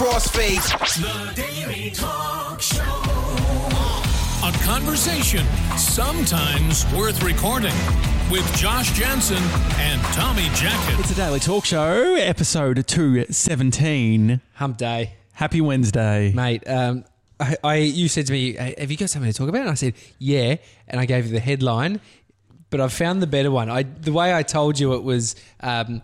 crossfade. The Daily Talk Show. A conversation sometimes worth recording with Josh Janssen and Tommy Jackett. It's a daily talk show, episode 217. Hump day, Happy Wednesday. mate. Um, I, I you said to me, "Hey, "Have you got something to talk about?" And I said, "Yeah," and I gave you the headline, but I've found the better one. I the way I told you it was um,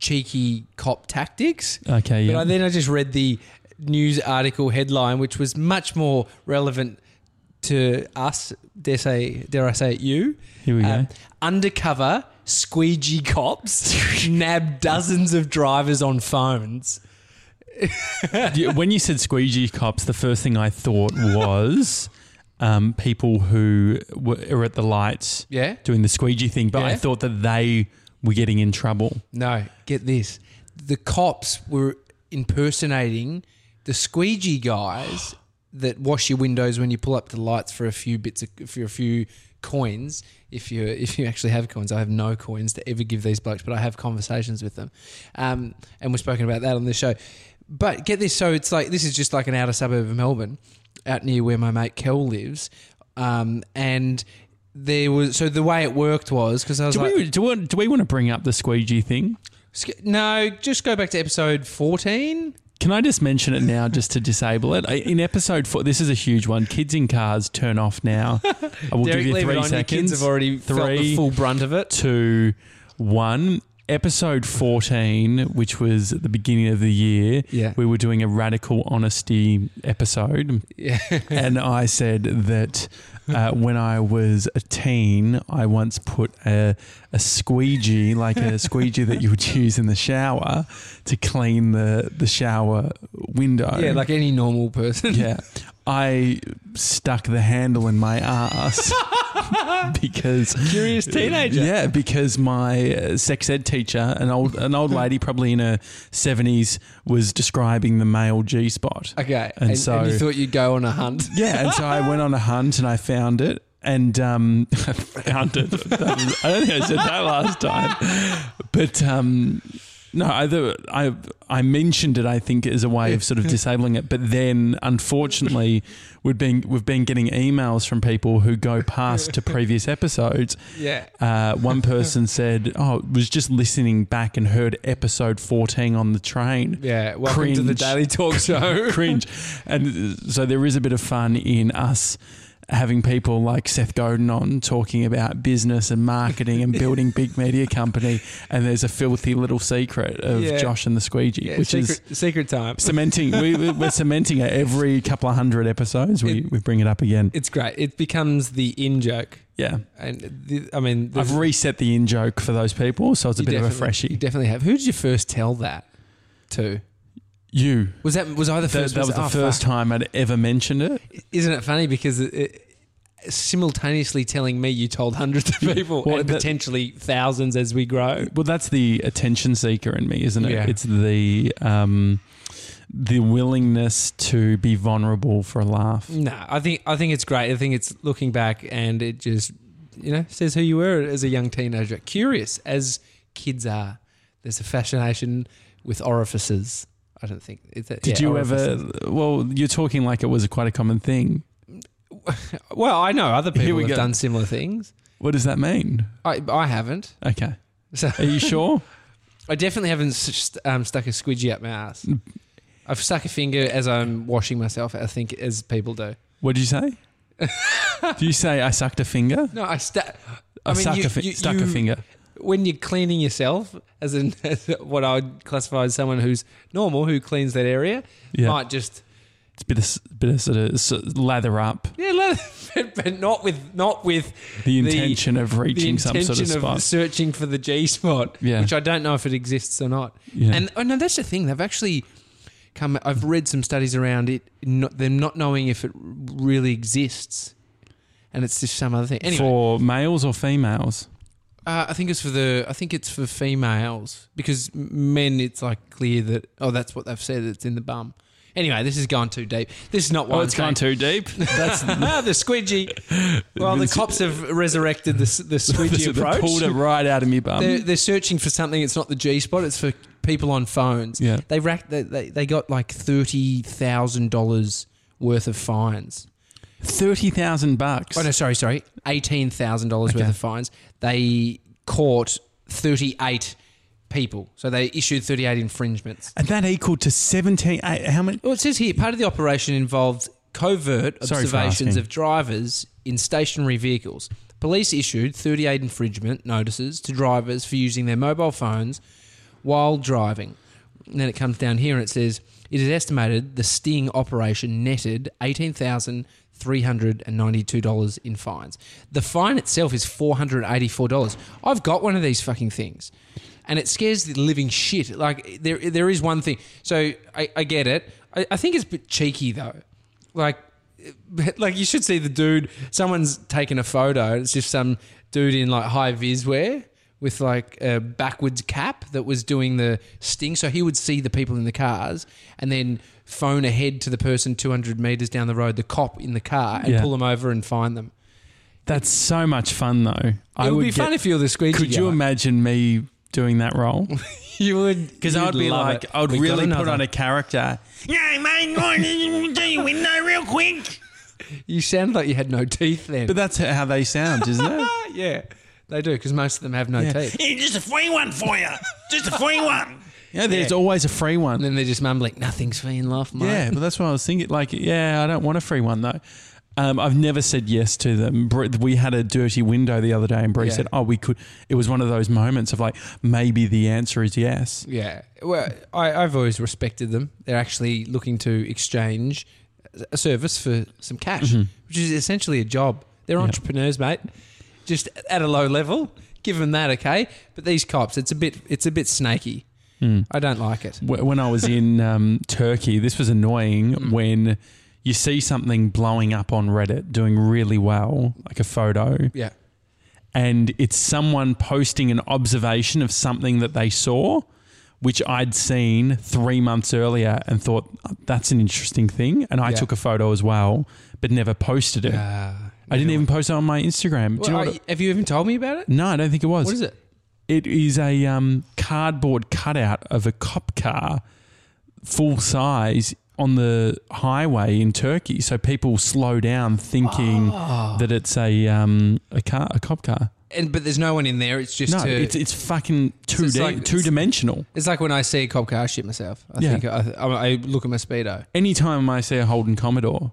cheeky cop tactics. Okay, but yeah. I, then I just read the news article headline, which was much more relevant to us. Dare say, dare I say it, you? Here we go. Um, undercover squeegee cops nab dozens of drivers on phones. When you said squeegee cops, the first thing I thought was um, people who were at the lights Yeah. doing the squeegee thing, but I thought that they were getting in trouble. No, get this. The cops were impersonating the squeegee guys that wash your windows when you pull up the lights for a few bits of, for a few coins. If you if you actually have coins, I have no coins to ever give these blokes, but I have conversations with them, um, and we've spoken about that on the show. But get this, so it's like this is just like an outer suburb of Melbourne, out near where my mate Kel lives, um, and there was so the way it worked was because I was Do like, we, do, we, do we want to bring up the squeegee thing? No, just go back to episode 14. Can I just mention it now just to disable it? In episode four, this is a huge one. Kids in cars turn off now. I will Derek, give you three it on. Your seconds. kids have already felt the Three, full brunt of it. two, one. Episode 14, which was at the beginning of the year, Yeah. we were doing a radical honesty episode. Yeah. and I said that uh, when I was a teen, I once put a, a squeegee, like a squeegee that you would use in the shower, to clean the, the shower window. yeah, like any normal person. Yeah. I stuck the handle in my ass because Curious teenager. Yeah, because my uh, sex ed teacher, an old an old lady, probably in her seventies, was describing the male G spot. Okay. And And, so- and you thought you'd go on a hunt. Yeah, and so I went on a hunt and I found it. And um, I found it. I don't think I said that last time, but um, no, I, the- I I mentioned it. I think as a way of sort of disabling it. But then, unfortunately, we've been we've been getting emails from people who go past to previous episodes. Yeah. Uh, one person said, "Oh, was just listening back and heard episode fourteen on the train." Yeah. Welcome to the Daily Talk Show. cringe. And so there is a bit of fun in us having people like Seth Godin on talking about business and marketing and building big media company. And there's a filthy little secret of Yeah. Josh and the squeegee, Yeah, which secret, is secret time. cementing. we, we- we're cementing it every couple of hundred episodes. We, It- we bring it up again. It's great. It becomes the in joke. Yeah. And the, I mean, I've reset the in joke for those people, so it's a bit of a definitely- You freshie. definitely have. Who did you first tell that to? You. Was that was I the That, first? that was the oh, first fuck. time I'd ever mentioned it. Isn't it funny because it, it, simultaneously telling me you told hundreds of people Well, and that- potentially thousands as we grow. Well, that's the attention seeker in me, isn't it? Yeah. It's the um, the willingness to be vulnerable for a laugh. No, I think I think it's great. I think it's looking back and it just you know says who you were as a young teenager. Curious as kids are. There's a fascination with orifices. I don't think. It's a, Did yeah, you ever? Well, you're talking like it was quite a common thing. Well, I know other people have go. done similar things. What does that mean? I I haven't. Okay, So are you sure? I definitely haven't s- um, stuck a squidgy up my ass. I've stuck a finger as I'm washing myself. I think as people do. what did you say? Do you say I sucked a finger? No, I stuck. I, suck a fi- stuck a finger. When you're cleaning yourself, as in as what I would classify as someone who's normal, who cleans that area, Yeah. might just It's a bit of bit of sort of lather up. yeah, it, but not with not with The intention of the reaching some sort of intention spot. searching for the G spot, Yeah. which I don't know if it exists or not. Yeah. And oh no, that's the thing. They've actually come. I've read some studies around it. Not, them not knowing if it really exists, and it's just some other thing. Anyway, For males or females? Uh, I think it's for the. I think it's for females because men, it's like clear that oh, that's what they've said. It's in the bum. Anyway, this is going too deep. This is not one. Oh, it's gone too deep. That's ah, the squidgy. Well, the cops have resurrected the, the squidgy they approach. pulled it right out of me bum. They're, they're searching for something. It's not the G spot. It's for people on phones. Yeah. they racked. They, they, they got like thirty thousand dollars worth of fines. Thirty thousand bucks. Oh no, sorry, sorry, eighteen thousand dollars worth of fines. They caught thirty-eight people, so they issued thirty-eight infringements. And that equaled to seventeen. eh, How many? Well, it says here part of the operation involved covert Sorry observations of drivers in stationary vehicles. Police issued 38 infringement notices to drivers for using their mobile phones while driving. And then it comes down here and it says it is estimated the sting operation netted $18,392 in fines. The fine itself is $484. I've got one of these fucking things. And it scares the living shit. Like there, there is one thing. So I, I get it. I, I think it's a bit cheeky though. Like, like you should see the dude. Someone's taken a photo. It's just some dude in like high vis wear with like a backwards cap that was doing the sting. So he would see the people in the cars and then phone ahead to the person 200 meters down the road, the cop in the car, and Yeah. pull them over and find them. That's so much fun, though. It would be fun if you were the squeegee Could you guy. imagine me doing that role? You would Because I'd be like, it. I would We got really put on a character. Yeah, mate, go do your window real quick. You sound like you had no teeth then. But that's how they sound, isn't it? yeah, they do because most of them have no Yeah. teeth. Yeah, just a free one for you. Just a free one. Yeah, there's Yeah. always a free And one. then they're just mumbling, "Nothing's free in life, mate." Yeah, but that's what I was thinking. Like, yeah, I don't want a free one though. Um, I've never said yes to them. Br- We had a dirty window the other day, and Bree Yeah. said, "Oh, we could." It was one of those moments of like, maybe the answer is yes. Yeah. Well, I, I've always respected them. They're actually looking to exchange a service for some cash, which is essentially a job. They're entrepreneurs, mate. Just at a low level. Give them that, okay? But these cops, it's a bit, it's a bit snaky. I don't like it. When I was in um, Turkey, this was annoying Mm. when you see something blowing up on Reddit doing really well, like a photo, Yeah. and it's someone posting an observation of something that they saw, which I'd seen three months earlier and thought "Oh, that's an interesting thing. And I Yeah. took a photo as well, but never posted it. Uh, I didn't even post it on my Instagram. Do you know Well, what? It- have you even told me about it? no, I don't think it was. What is it? It is a um, cardboard cutout of a cop car, full size, on the highway in Turkey. So people slow down, thinking Ah. that it's a um, a car, a cop car. And but there's no one in there. It's just No, to, it's it's fucking two it's like- two dimensional. It's like when I see a cop car, I shit myself. I Yeah. think I, I, I look at my speedo. Anytime I see a Holden Commodore,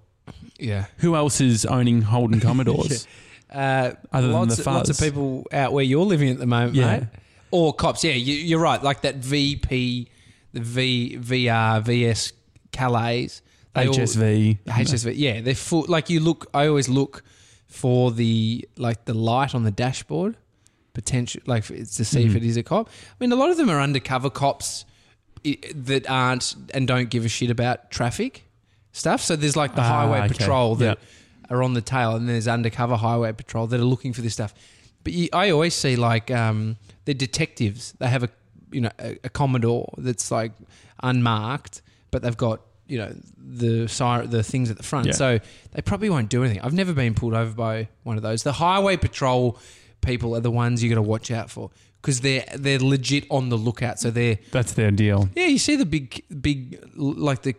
Yeah. who else is owning Holden Commodores? Uh, Other than the of, lots of people out where you're living at the moment, Yeah. mate. Or cops. Yeah, you, you're right. Like that VP, the V VR VS Calais, they all- HSV. HSV. Yeah, they're full. Like you look. I always look for the like the light on the dashboard. Potential, like to see Mm-hmm. if it is a cop. I mean, a lot of them are undercover cops that aren't and don't give a shit about traffic stuff. So there's like the Ah, highway okay. patrol that Yeah. are on the tail, and there's undercover highway patrol that are looking for this stuff. But you, I always see like um, the detectives. They have a you know a, a Commodore that's like unmarked, but they've got you know the siren, the things at the front. Yeah. So they probably won't do anything. I've never been pulled over by one of those. The highway patrol people are the ones you got to watch out for because they're they're legit on the lookout. So they're That's their deal. yeah, you see the big, big, like the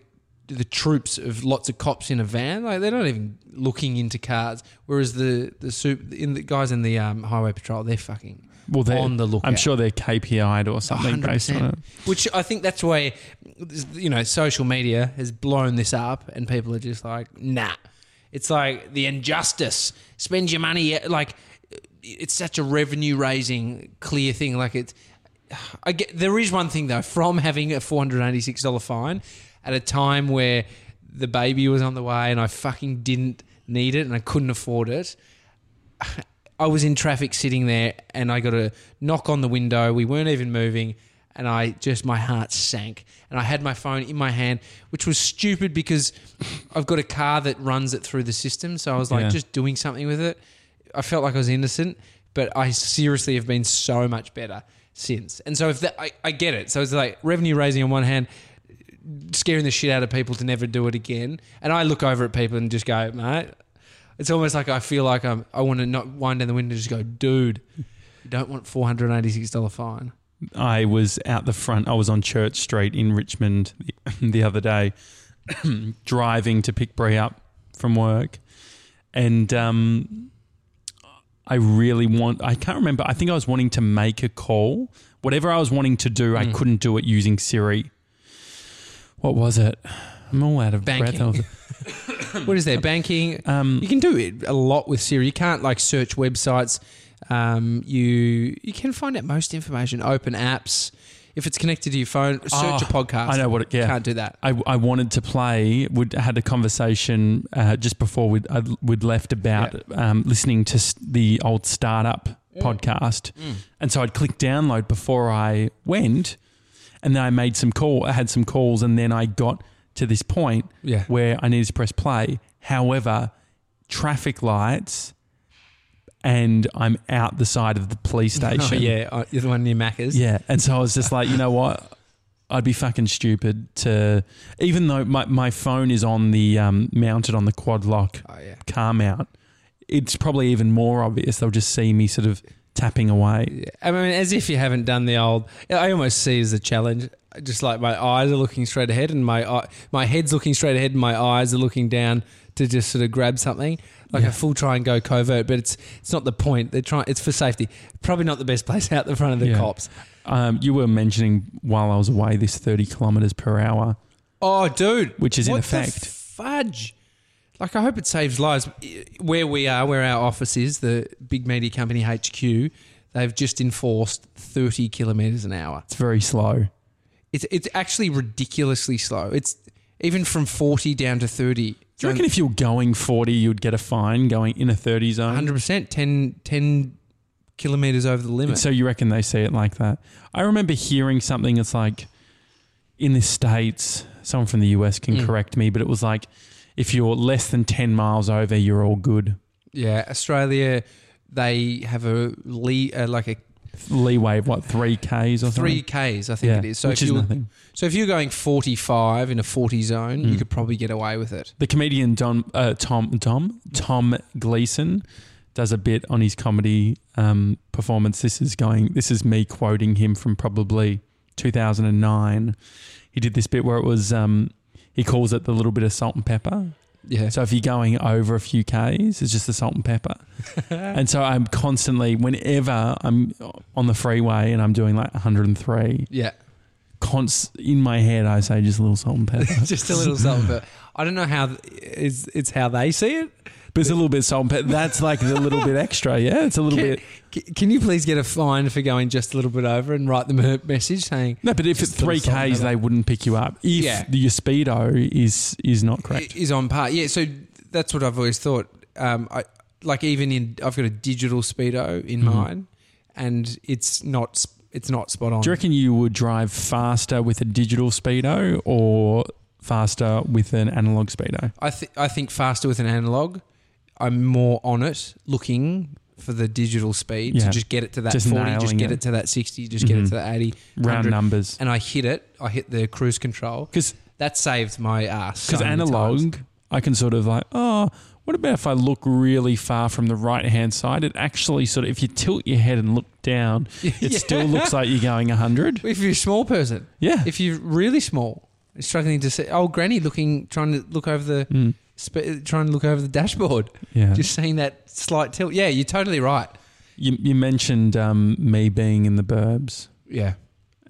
the troops of lots of cops in a van. Like they're not even looking into cars. Whereas the the soup in the guys in the um, highway patrol, they're fucking Well, they're on the lookout. I'm sure they're KPI'd or something based on it. Which I think that's why, you know, social media has blown this up, and people are just like, nah. It's like the injustice. Spend your money. Like it's such a revenue raising clear thing. Like it's. I get there is one thing though from having a four hundred eighty six dollar fine at a time where the baby was on the way and I fucking didn't need it and I couldn't afford it. I was in traffic sitting there and I got a knock on the window. We weren't even moving. And I just, my heart sank. And I had my phone in my hand, which was stupid because I've got a car that runs it through the system. So I was like Yeah. just doing something with it. I felt like I was innocent, but I seriously have been so much better since. And so if that, I, I get it. So it's like revenue raising on one hand, scaring the shit out of people to never do it again. And I look over at people and just go, mate. It's almost like I feel like I'm. I want to not wind down the window and just go, dude. You don't want four hundred eighty six dollar fine. I was out the front. I was on Church Street in Richmond the, the other day, driving to pick Brie up from work, and um, I really want. I can't remember. I think I was wanting to make a call. Whatever I was wanting to do, I couldn't do it using Siri. What was it? I'm all out of Banking. breath. What is there? Banking. Um, You can do it a lot with Siri. You can't like search websites. Um, you you can find out most information. Open apps. If it's connected to your phone, search Oh, a podcast. I know what it- yeah. Can't do that. I, I wanted to play. Would had a conversation uh, just before we'd, I'd, we'd left about um, listening to the old startup podcast, Mm. and so I'd click download before I went, and then I made some call. I had some calls, and then I got to this point Yeah. where I needed to press play. However, traffic lights, and I'm out the side of the police station. Oh, yeah, uh, you're the one near Macca's. Yeah. And so I was just like, you know what? I'd be fucking stupid to, even though my, my phone is on the, um, mounted on the quad lock Oh yeah. car mount, it's probably even more obvious. They'll just see me sort of tapping away. I mean, as if you haven't done the old. I almost see as a challenge. Just like my eyes are looking straight ahead, and my eye- my head's looking straight ahead, and my eyes are looking down to just sort of grab something, like Yeah. a full try and go covert. But it's it's not the point. They're trying. It's for safety. Probably not the best place out the front of the Yeah. cops. Um, you were mentioning while I was away this 30 kilometers per hour. Oh, dude, Which is in what the effect. fudge. Like I hope it saves lives. Where we are, where our office is, the big media company HQ, they've just enforced thirty kilometers an hour. It's very slow. It's it's actually ridiculously slow. It's even from forty down to thirty. Do you reckon if you were going 40, you'd get a fine going in a 30 zone? Hundred percent, 10, 10 kilometers over the limit. So you reckon they see it like that? I remember hearing something. It's like in the states. Someone from the US can Mm. correct me, but it was like if you're less than ten miles over, you're all good. yeah, Australia, they have a lee, uh, like a Leeway of what three k's or three k's I think yeah, it is. So if is you nothing. so if you're going forty five in a forty zone, you Mm. could probably get away with it. The comedian Don, uh, Tom Tom Tom Gleeson does a bit on his comedy um, performance. This is going. This is me quoting him from probably 2009. He did this bit where it was. Um, he calls it the little bit of salt and pepper. Yeah. So if you're going over a few k's, it's just the salt and pepper. and so I'm constantly, whenever I'm on the freeway and I'm doing like 103, yeah. const- in my head I say just a little salt and pepper. just a little salt, but I don't know how it's, it's how they see it. It's a little bit salt and pepper. That's like a little bit extra. Yeah, it's a little Can, bit. can you please get a fine for going just a little bit over and write them a message saying No, but if it's Just a little three k's, they wouldn't pick you up if Yeah. your speedo is is not correct. is on par? Yeah, so that's what I've always thought. Um, I like even in I've got a digital speedo in Mhm. mine, and it's not sp- it's not spot on. Do you reckon you would drive faster with a digital speedo or faster with an analog speedo? I think I think faster with an analog. I'm more on it, looking for the digital speed Yeah. to just get it to that Just forty, just get it. it. to that sixty, just get it Mhm. to that eighty, Round numbers. and I hit it. I hit the cruise control. Because That saved my ass. Because many analog, times. I can sort of like, oh, what about if I look really far from the right hand side? It actually sort of, if you tilt your head and look down, it Yeah. still looks like you're going 100. If you're a small person, Yeah. if you're really small, struggling to see, oh, granny looking, trying to look over the, Mm, sp- trying to look over the dashboard, yeah. just seeing that slight tilt. Yeah, you're totally right. you, you mentioned um, me being in the burbs Yeah.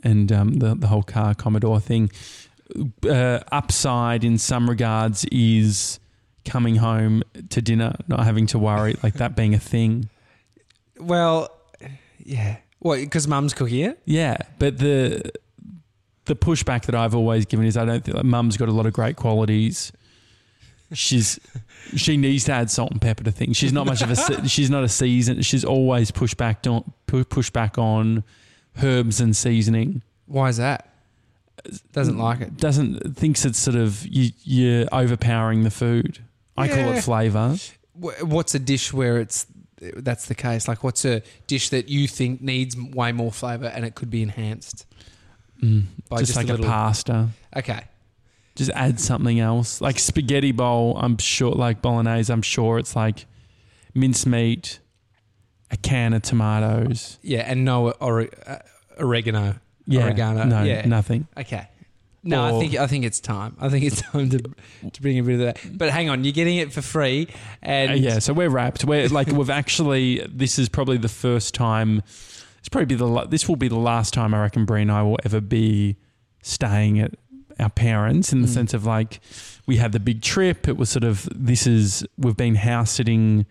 and um, the, the whole car Commodore thing. Uh, upside in some regards is coming home to dinner, not having to worry, like that being a thing. Well, yeah. What? Because mum's cooking it. Yeah, but the the pushback that I've always given is I don't think like, mum's got a lot of great qualities. She's she needs to add salt and pepper to things. She's not much of a she's not a season. She's always pushed back on pu- push back on herbs and seasoning. Why is that? Doesn't like it. Doesn't thinks it's sort of you, you're overpowering the food. I call it flavour. What's a dish where it's that's the case? Like, what's a dish that you think needs way more flavour and it could be enhanced? Mm, By just, just like a, little- pasta. Okay. Just add something else like spaghetti bowl. I'm sure, like bolognese. I'm sure it's like mincemeat, a can of tomatoes. Yeah, and no ore- uh, oregano. Yeah, Oregano. no, yeah. nothing. Okay. No, I think I think it's time. I think it's time to to bring a bit of that. But hang on, you're getting it for free, and Uh, yeah, so we're wrapped. We're like we've actually. This is probably the first time. It's probably be the. This will be the last time I reckon Brie and I will ever be staying at our parents in the Mm. sense of like we had the big trip. It was sort of this is we've been house sitting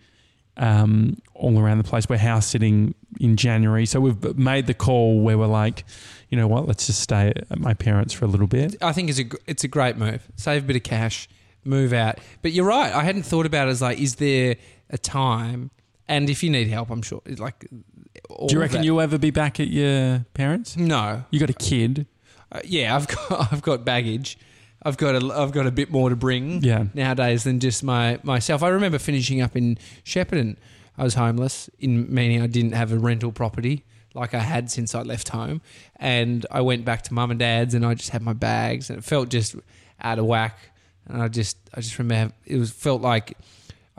um, all around the place. We're house sitting in January, so we've made the call where we're like, you know what, let's just stay at my parents for a little bit. I think it's a it's a great move. Save a bit of cash, move out. But you're right. I hadn't thought about it as like, is there a time? And if you need help, I'm sure. Like, all Do you reckon you'll ever be back at your parents? No. You got a kid. Uh, yeah, I've got I've got baggage. I've got a I've got a bit more to bring Yeah. nowadays than just my myself. I remember finishing up in Shepparton. I was homeless, in meaning I didn't have a rental property like I had since I left home, and I went back to mum and dad's, and I just had my bags, and it felt just out of whack. And I just I just remember it was felt like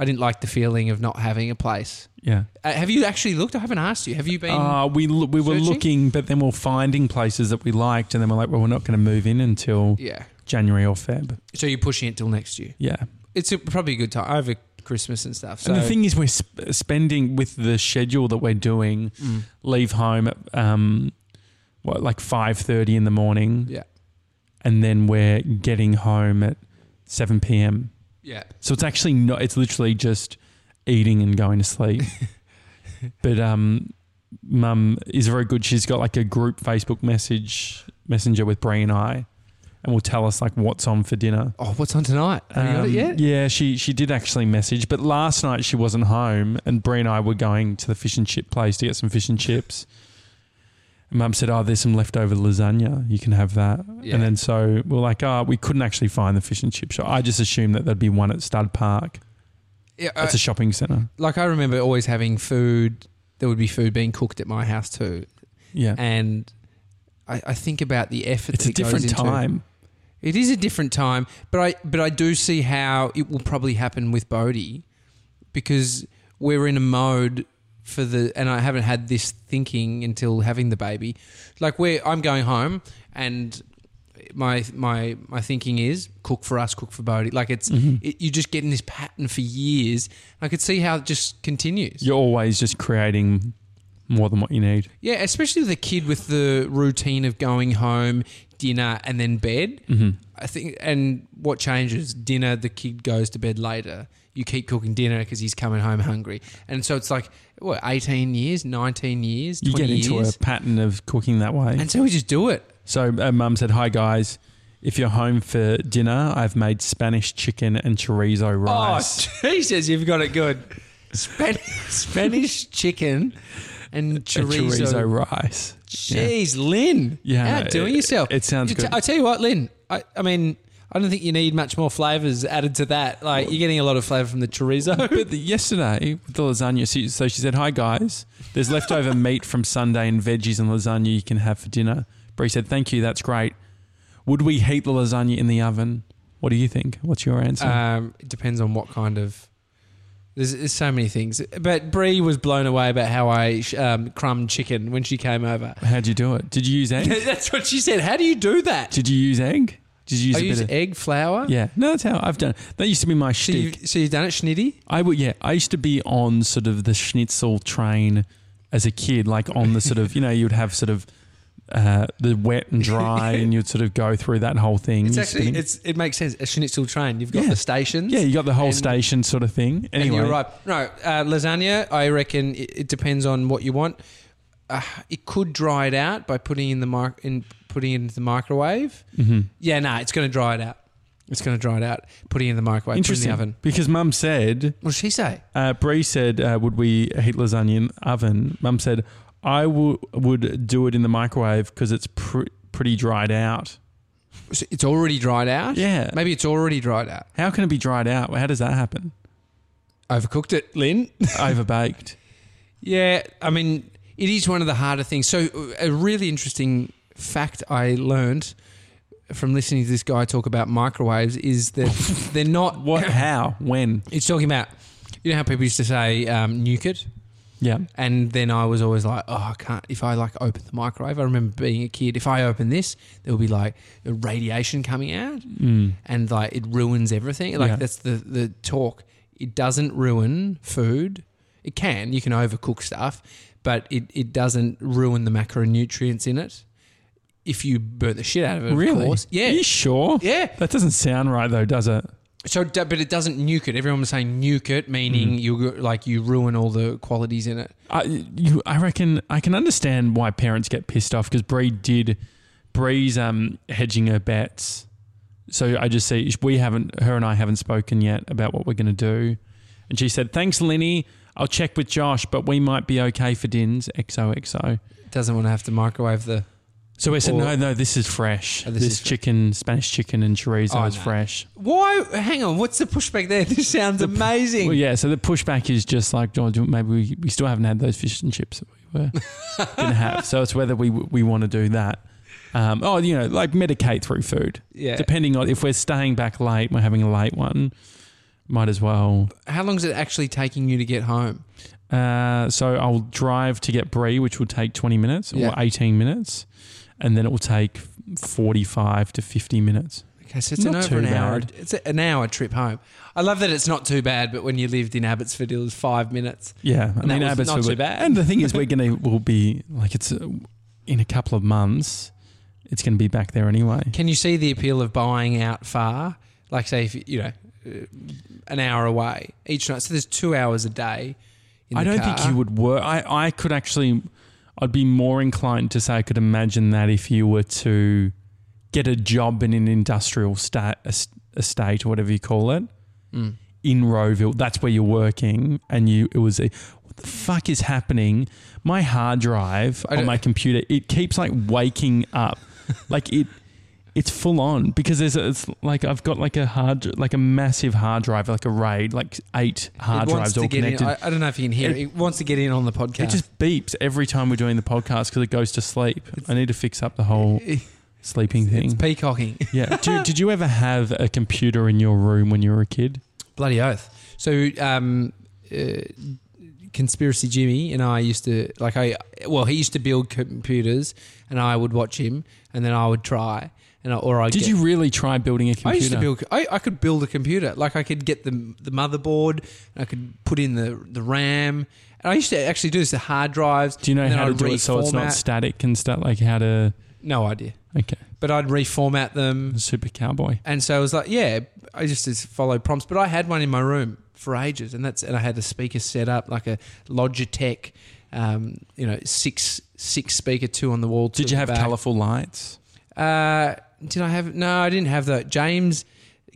I didn't like the feeling of not having a place. Yeah. Uh, have you actually looked? I haven't asked you. Have you been? Uh, we l- we were searching? looking, but then we we're finding places that we liked, and then we're like, well, we're not going to move in until yeah. January or Feb. So you're pushing it till next year. Yeah. It's a, probably a good time over Christmas and stuff. So and the thing is, we're sp- spending with the schedule that we're doing. Mm. Leave home at um, what like five thirty in the morning, yeah, and then we're getting home at seven p.m. yeah. So it's actually not. It's literally just eating and going to sleep. but um, mum is very good. She's got like a group Facebook message messenger with Brie and I, and will tell us like what's on for dinner. Oh, what's on tonight? Have you got it Um, yet? Yeah, she she did actually message, but last night she wasn't home, and Brie and I were going to the fish and chip place to get some fish and chips. Mum said, "Oh, there's some leftover lasagna. You can have that." Yeah. And then so we're like, "Oh, we couldn't actually find the fish and chip shop. I just assumed that there'd be one at Stud Park. Yeah, uh, It's a shopping centre. like I remember always having food. There would be food being cooked at my house too, Yeah, and I, I think about the effort. it's a different into- time. It is a different time, but I but I do see how it will probably happen with Bodhi because we're in a mode for the and I haven't had this thinking until having the baby. Like where I'm going home and my my my thinking is cook for us, cook for Bodhi. Like it's Mm-hmm. it, you just get in this pattern for years. I could see how it just continues. You're always just creating more than what you need. Yeah, especially with a kid with the routine of going home, dinner, and then bed. Mm-hmm. I think, and what changes? Dinner, the kid goes to bed later. You keep cooking dinner because he's coming home hungry, and so it's like what eighteen years, nineteen years, You get into years, a pattern of cooking that way. and so we just do it. So uh, mum said, "Hi guys, if you're home for dinner, I've made Spanish chicken and chorizo rice." Oh, Jesus, you've got it good. Spanish, Spanish chicken and And chorizo. chorizo rice. Yeah. Jeez, Lynn. Yeah, outdoing it- yourself. it sounds You t- good. I tell you what, Lynn. I, I mean, I don't think you need much more flavors added to that. Like you're getting a lot of flavor from the chorizo. But the, yesterday with the lasagna, she, so she said, "Hi guys, there's leftover meat from Sunday and veggies and lasagna you can have for dinner." Brie said, "Thank you, that's great. Would we heat the lasagna in the oven? What do you think? What's your answer?" Um, it depends on what kind of. There's, there's so many things, but Brie was blown away about how I um, crumbed chicken when she came over. How'd you do it? Did you use egg? That's what she said. How do you do that? Did you use egg? Did you use I a use bit of egg flour. Yeah, no, that's how I've done. it. That used to be my So shtick. you've, so you've done it, Schnitty? I would, yeah. I used to be on sort of the schnitzel train as a kid, like on the sort of, you know, you'd have sort of uh, the wet and dry, and you'd sort of go through that whole thing. It's actually it's it makes sense. A schnitzel train. You've got Yeah. the stations. yeah, you got the whole and- station sort of thing. And Anyway, you're right. No, uh, lasagna. I reckon it, it depends on what you want. Uh, it could dry it out by putting in the mic- in putting it into the microwave. Mhm. Yeah, no, it's going to dry it out. It's going to dry it out. Putting it in the microwave. Put it in Interesting. the oven. Because Mum said, What did she say? uh, Bree said, uh, would we heat lasagna in oven? Mum said, I w- would do it in the microwave because it's pr- pretty dried out. So It's already dried out. Yeah. maybe it's already dried out. How can it be dried out? How does that happen? Overcooked it, Lynn. Overbaked. Yeah, I mean, it is one of the harder things. So, a really interesting fact I learned from listening to this guy talk about microwaves is that they're not. What? How? When? It's talking about. You know how people used to say um, nuke it, Yeah. and then I was always like, oh, I can't. If I like open the microwave, I remember being a kid. If I open this, there will be like radiation coming out, Mm. and like it ruins everything. Like Yeah. that's the the talk. It doesn't ruin food. It can. You can overcook stuff, but it it doesn't ruin the macronutrients in it. If you burn the shit out of it, Really? of course. Yeah. Are you sure? Yeah. That doesn't sound right though, does it? So, but it doesn't nuke it. Everyone was saying nuke it, meaning Mm. you like you ruin all the qualities in it. I, you, I reckon I can understand why parents get pissed off because Bree did Bree's um, hedging her bets. So I just see we haven't, her and I haven't spoken yet about what we're going to do, and she said, "Thanks, Lenny. I'll check with Josh, but we might be okay for dins." XOXO. Doesn't want to have to microwave the. So we said, Or- "No, no, this is fresh. Oh, this this is fre- chicken, Spanish chicken, and chorizo Oh, is no. fresh." Why? Hang on. What's the pushback there? This sounds amazing. Well, yeah. So the pushback is just like, George, maybe we, we still haven't had those fish and chips that we were going to have. So it's whether we we want to do that. Um, oh, you know, like medicate through food. Yeah. Depending on if we're staying back late, we're having a late one. Might as well. How long is it actually taking you to get home? Uh, so I'll drive to get Brie, which will take twenty minutes Yeah. or eighteen minutes, and then it will take forty-five to fifty minutes. Okay, so it's an over an hour. bad. It's an hour trip home. I love that it's not too bad, but when you lived in Abbotsford, it was five minutes. Yeah, I mean, Abbotsford not too bad. And the thing is, we're gonna we'll be like it's uh, in a couple of months. It's gonna be back there anyway. Can you see the appeal of buying out far? Like, say, if you know, uh, an hour away each night. So there's two hours a day. In I don't think you would work. I I could actually, I'd be more inclined to say I could imagine that if you were to get a job in an industrial sta- es- estate or whatever you call it Mm. in Rowville. That's where you're working, and you it was a what the fuck is happening? My hard drive on my computer it keeps like waking up, like it. It's full on because there's a, it's like I've got like a hard like a massive hard drive like a raid like eight hard drives all connected. I, I don't know if you can hear it. It- It wants to get in on the podcast. It just beeps every time we're doing the podcast because it goes to sleep. I need to fix up the whole sleeping it's thing. peacocking. Yeah. Did you, did you ever have a computer in your room when you were a kid? Bloody oath. So, um, uh, conspiracy Jimmy and I used to like I well he used to build computers and I would watch him and then I would try and I, or I Did you really try building a computer? I used to build. I, I could build a computer. Like I could get the the motherboard. And I could put in the the RAM. And I used to actually do this. The hard drives. Do you know how to I'd do it so it's not static and stuff? Like how to? No idea. Okay, But I'd reformat them. super cowboy. And so I was like, yeah, I just, just followed prompts. But I had one in my room for ages, and that's and I had a speaker set up like a Logitech, um, you know, six six speaker, two on the wall. two Did you have back. colourful lights? Uh, did I have? No, I didn't have that. James,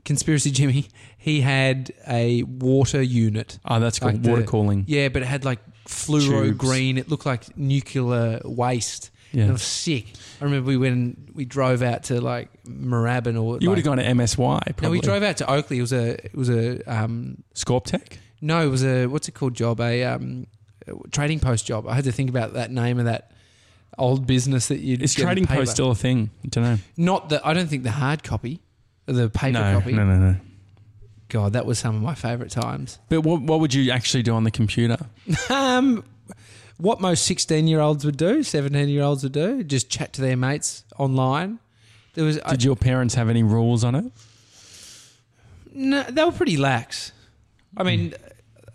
conspiracy Jimmy, he had a water unit. Oh, that's Like called water the- cooling. Yeah, but it had like fluoro Tubes. green. It looked like nuclear waste. And Yeah. it was sick. I remember we went. We drove out to like Moorabbin or You would have gone to MSY. Probably. No, we drove out to Oakleigh. It was a. It was a. Um, Scorptec. no, it was a. What's it called? Job a um, a trading post job. I had to think about that name of that old business that you. Is trading post still a thing? I don't know. Not the. I don't think the hard copy, the paper no, copy. no, no, no. God, that was some of my favourite times. But what what would you actually do on the computer? Um, what most sixteen-year-olds would do, seventeen-year-olds would do, just chat to their mates online. There was. I, Did your parents have any rules on it? no, they were pretty lax. I mean,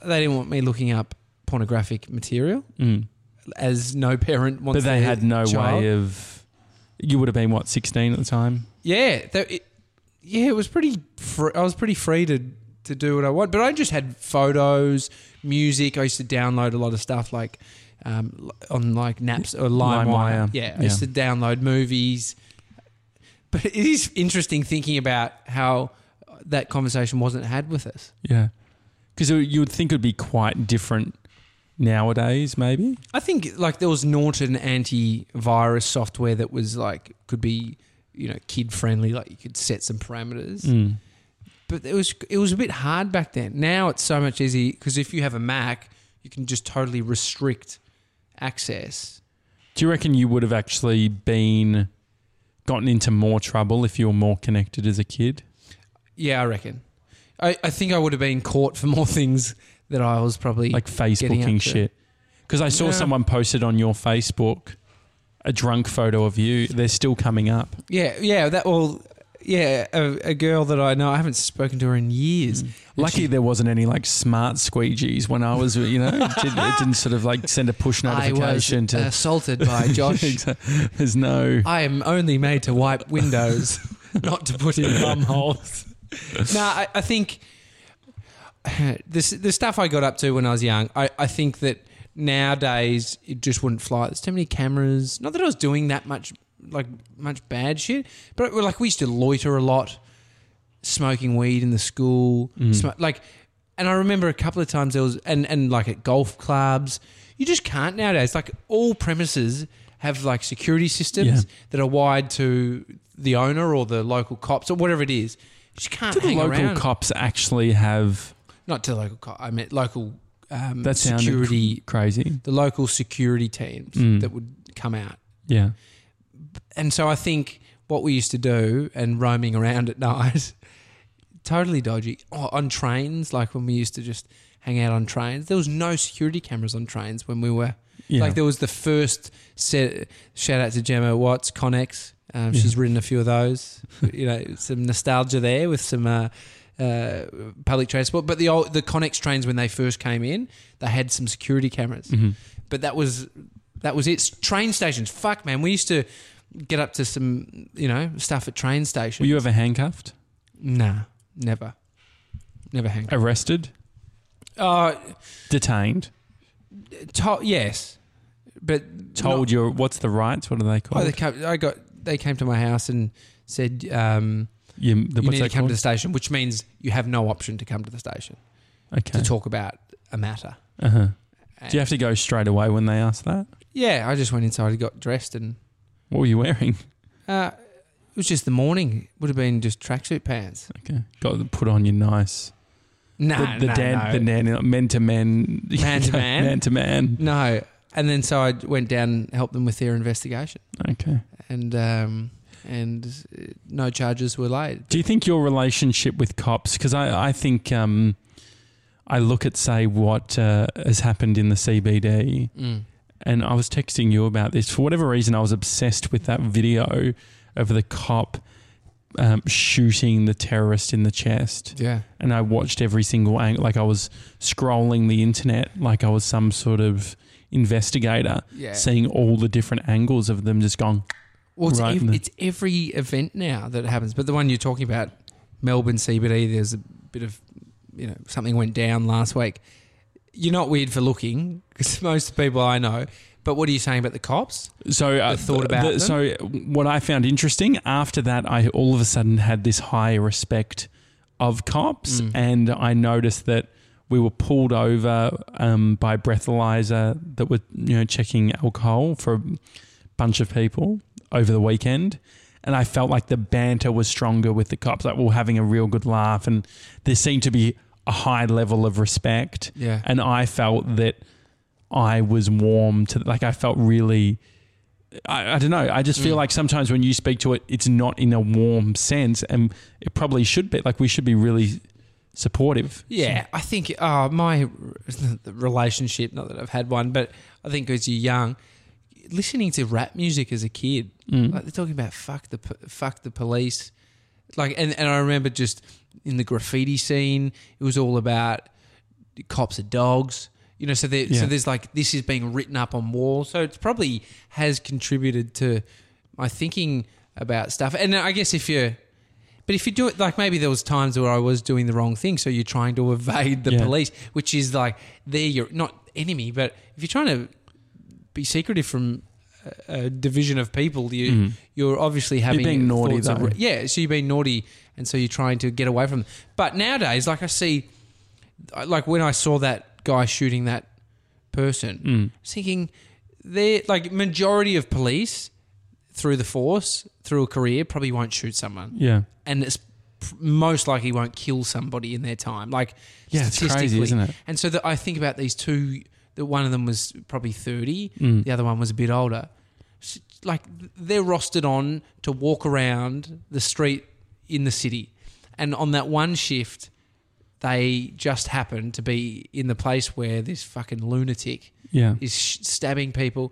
they didn't want me looking up pornographic material, Mm. As no parent wants. But they had no child. way of. You would have been what sixteen at the time. Yeah, it, yeah, it was pretty. Fr- I was pretty free to to do what I want, but I just had photos, music. I used to download a lot of stuff like um, on like Naps or LimeWire. LimeWire, Yeah, I used to download movies. But it is interesting thinking about how that conversation wasn't had with us. Yeah, because you would think it would be quite different nowadays. Maybe. I think like there was Norton antivirus software that was like could be you know kid friendly, like you could set some parameters. Mm. but it was it was a bit hard back then. Now it's so much easier because if you have a Mac, you can just totally restrict access. Do you reckon you would have actually been gotten into more trouble if you were more connected as a kid? Yeah, I reckon. I, I think I would have been caught for more things that I was probably Like Facebooking shit. Because I saw Yeah. someone posted on your Facebook a drunk photo of you. They're still coming up. Yeah, yeah. That well, yeah. A, a girl that I know, I haven't spoken to her in years. Mm. And Lucky she- there wasn't any like smart squeegees when I was, you know, it didn't, it didn't sort of like send a push I was notification to. assaulted by Josh. There's no. I am only made to wipe windows, not to put in bum holes. no, I, I think this the stuff I got up to when I was young. I, I think that nowadays it just wouldn't fly. There's too many cameras. Not that I was doing that much like much bad shit, but like we used to loiter a lot, smoking weed in the school, mm-hmm. smo- like. And I remember a couple of times there was, and, and like at golf clubs, you just can't nowadays. Like all premises have like security systems Yeah. that are wired to the owner or the local cops or whatever it is. You just can't Do the local around. cops actually have. Not to local cop. I meant local um, That security. crazy. The local security teams Mm. that would come out. Yeah. And so I think what we used to do and roaming around at night, totally dodgy. Oh, on trains, like when we used to just hang out on trains, there was no security cameras on trains when we were. Yeah. Like there was the first set. Shout out to Gemma Watts, Connex. Um, Yeah. She's ridden a few of those. you know, some nostalgia there with some uh, uh, public transport. But the old, the Connex trains when they first came in, they had some security cameras. Mhm. But that was that was it. Train stations. Fuck, man. We used to get up to some you know stuff at train stations. Were you ever handcuffed? Nah, never, never hang. Arrested? Uh, Detained? to- yes, but Told not- your. What's the rights? What are they Oh, called? they came, I got. They came to my house and said, um, you, the, "You need to come called? to the station," which means you have no option to come to the station okay. to talk about a matter. Uh-huh. Do you have to go straight away when they ask that? Yeah, I just went inside and got dressed, and What were you wearing? uh, it was just the morning. Would have been just tracksuit pants. Okay. Got to put on your nice. Nah, the the no, dan, no. the nan, men to men. Man to man? Man to man. No. And then so I went down and helped them with their investigation, Okay. and um, and uh, no charges were laid. Do you think your relationship with cops? Because I, I think um, I look at say what uh, has happened in the CBD, Mm. and I was texting you about this for whatever reason. I was obsessed with that video of the cop um, shooting the terrorist in the chest, Yeah. and I watched every single angle. Like I was scrolling the internet, like I was some sort of investigator, Yeah. seeing all the different angles of them just going. Well, it's, Right ev- the- it's every event now that happens. But the one you're talking about, Melbourne CBD, there's a bit of, you know, something went down last week. You're not weird for looking because most people I know. But what are you saying about the cops? So uh, The thought about them? so what I found interesting after that, I all of a sudden had this high respect of cops, Mm. and I noticed that we were pulled over um, by breathalyzer that were you know checking alcohol for a bunch of people over the weekend. And I felt like the banter was stronger with the cops. Like we were having a real good laugh, and there seemed to be a high level of respect. Yeah. And I felt that I was warm to like I felt really I, I don't know. I just feel Mm. like sometimes when you speak to it, it's not in a warm sense, and it probably should be. Like we should be really supportive. Yeah, I think uh, my relationship, not that I've had one, but I think as you're young, listening to rap music as a kid, Mm. like they're talking about fuck the fuck the police, like and, and I remember just in the graffiti scene, it was all about cops are dogs. You know, so there, Yeah. so there's like this is being written up on walls, so it's probably has contributed to my thinking about stuff. And I guess if you're but if you do it, like maybe there was times where I was doing the wrong thing, so you're trying to evade the Yeah. police, which is like they're your not enemy, but if you're trying to be secretive from a, a division of people, you Mm. you're obviously having being naughty, thoughts of- though. yeah, so you've been naughty, and so you're trying to get away from them. But nowadays, like I see, like when I saw that guy shooting that person, Mm. I was thinking they're like majority of police through the force through a career probably won't shoot someone Yeah, and it's most likely won't kill somebody in their time. Like yeah, it's crazy, statistically. isn't it? And so that I think about these two. That one of them was probably thirty, Mm. the other one was a bit older. like they're rostered on to walk around the street in the city, and on that one shift, they just happen to be in the place where this fucking lunatic Yeah. is sh- stabbing people,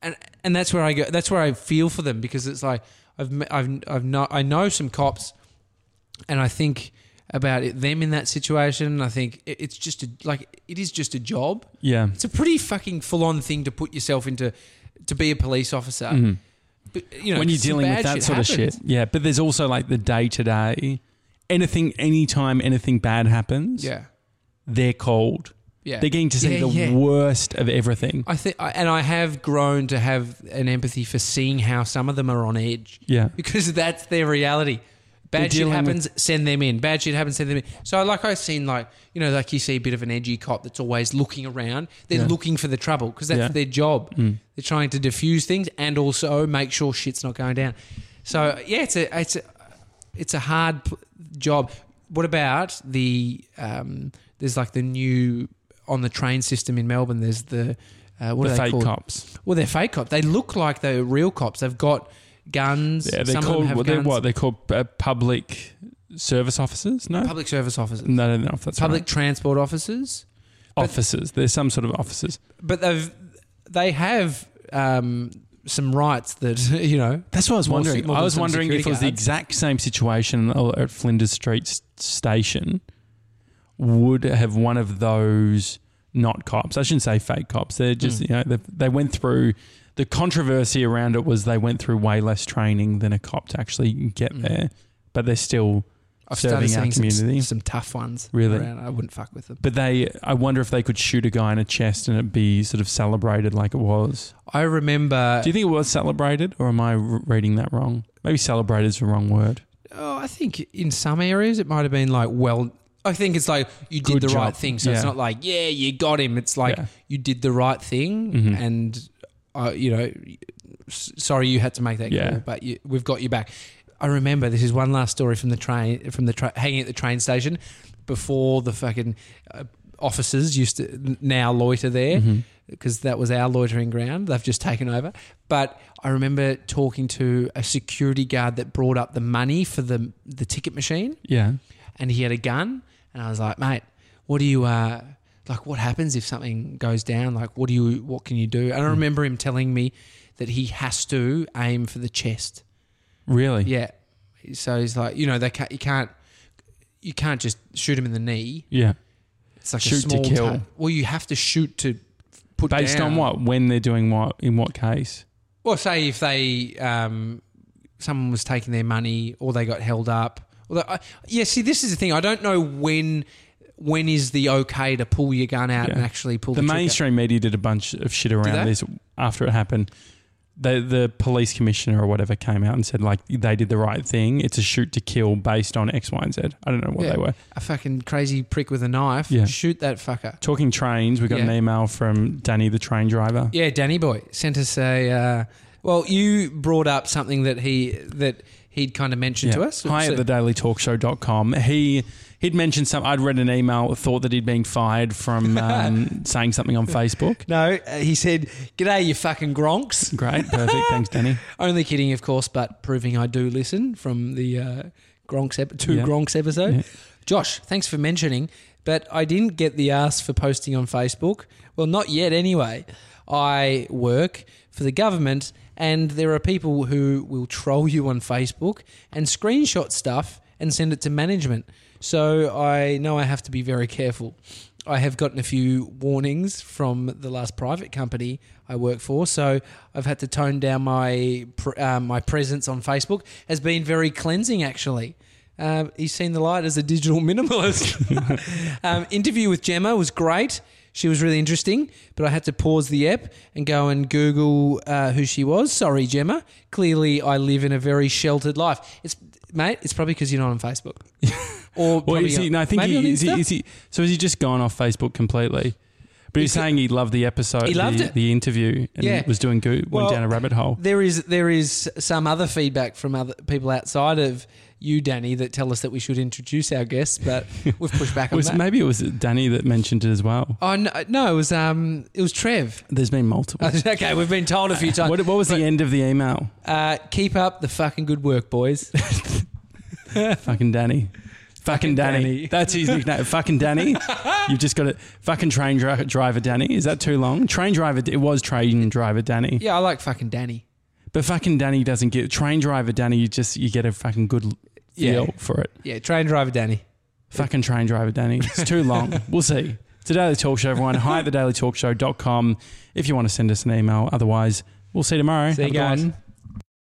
and and that's where I go. That's where I feel for them because it's like I've I've I've know I know some cops, and I think about it, them in that situation. I think it- it's just a, like it is just a job. Yeah. It's a pretty fucking full on thing to put yourself into to be a police officer. But, you know, Mm-hmm. when you're dealing with that sort of shit. Yeah, but there's also like the day to day. Anything, anytime anything bad happens, Yeah, they're called. yeah. They're getting to see Yeah, the yeah. worst of everything. I think, and I have grown to have an empathy for seeing how some of them are on edge. Yeah. because that's their reality. Bad shit happens, send them in. Bad shit happens, send them in. So, like I've seen, like you know, like you see a bit of an edgy cop that's always looking around. They're Yeah. looking for the trouble because that's Yeah. Mm. their job. They're trying to diffuse things and also make sure shit's not going down. So, yeah, it's a it's a it's a hard p- job. What about the um, there's like the new on the train system in Melbourne. There's the uh, what the are they fake called? cops. Well, they're fake cops. They look like they're real cops. They've got guns. Yeah, they're Some of them have What, they're guns. what they're called uh, public service officers. No, Public service officers. no, know if that's Public right. transport officers. officers. There's some sort of officers. But they've they have um, some rights that you know. That's what I was wondering. I was wondering if it was the exact same situation at Flinders Street station. Would have one of those not cops? I shouldn't say fake cops. They're just Hmm. you know they, they went through. The controversy around it was they went through way less training than a cop to actually get Mm. there, but they're still I've serving our seeing some, community. some tough ones. Really? around. I wouldn't fuck with them. But they, I wonder if they could shoot a guy in a chest and it be sort of celebrated like it was. I remember. Do you think it was celebrated, or am I reading that wrong? Maybe celebrated is the wrong word. oh, I think in some areas it might have been like well. I think it's like you did Good the job. right thing. So it's not like yeah, you got him. It's like Yeah. you did the right thing, Mhm. and uh, you know, sorry you had to make that Yeah. call, but you, we've got you back. I remember this is one last story from the train from the tra- hanging at the train station before the fucking uh, officers used to now loiter there Mm-hmm. because that was our loitering ground. They've just taken over. But I remember talking to a security guard that brought up the money for the the ticket machine Yeah. and he had a gun and I was like, mate, what do you uh like what happens if something goes down? Like what do you what can you do? Hmm. And I remember him telling me that he has to aim for the chest. Really? Yeah. So he's like, you know, they can't you can't you can't just shoot him in the knee. Yeah. It's like Shoot a to kill. well, you have to shoot to put Based down. on what? When they're doing what? In what case? Well, say if they um, someone was taking their money or they got held up. Although, I, yeah, see, this is the thing. I don't know when when is the okay to pull your gun out Yeah. and actually pull the, The mainstream media did a bunch of shit around this after it happened. The the police commissioner or whatever came out and said like they did the right thing. It's a shoot to kill based on X, Y, and Z. I don't know what Yeah. they were. A fucking crazy prick with a knife. Yeah. Shoot that fucker. Talking trains, we got an email from Danny, the train driver. Yeah, Danny boy sent us a. Uh, well, you brought up something that he that he'd kind of mentioned to us. Hi So- at the dailytalkshow.com. He he'd mentioned some I'd read an email, thought that he'd been fired from um, saying something on Facebook. no, uh, he said, "G'day, you fucking gronks." Great, perfect. Thanks, Danny. Only kidding, of course, but proving I do listen from the uh, Gronks ep- two Yeah. Gronks episode. Yeah. Josh, thanks for mentioning, but I didn't get the ask for posting on Facebook. Well, not yet, anyway. I work for the government, and there are people who will troll you on Facebook and screenshot stuff and send it to management. So I know I have to be very careful. I have gotten a few warnings from the last private company I work for, so I've had to tone down my uh, my presence on Facebook. Has been very cleansing, actually. Uh, he's seen the light as a digital minimalist. um, interview with Gemma was great. She was really interesting, but I had to pause the app and go and Google uh, who she was. Sorry, Gemma. Clearly, I live in a very sheltered life. It's mate. It's probably because you're not on Facebook. or Well, is he, no, I think maybe he, is, he, is he. So has he just gone off Facebook completely? But he's He- saying he loved the episode, He loved the, it. the interview, and Yeah. was doing good, Well, went down a rabbit hole. There is there is some other feedback from other people outside of you, Danny, that tell us that we should introduce our guests, but we've pushed back on was, that. maybe it was Danny that mentioned it as well. oh no, no, it was um, it was Trev. There's been multiple. okay, we've been told a few times. What, what was the end of the email? Uh, keep up the fucking good work, boys. Fucking Danny. Fucking Danny. Danny. That's his nickname. Fucking Danny. You've just got it. Fucking train dri- driver Danny. Is that too long? Train driver. It was train driver Danny. yeah, I like fucking Danny. But fucking Danny doesn't get train driver Danny. You just you get a fucking good feel Yeah. for it. Yeah, train driver Danny. Fucking train driver Danny. It's too long. we'll see. It's a daily talk show, everyone. Hi at thedailytalkshow.com if you want to send us an email. Otherwise, we'll see you tomorrow. See Have you a good guys. one.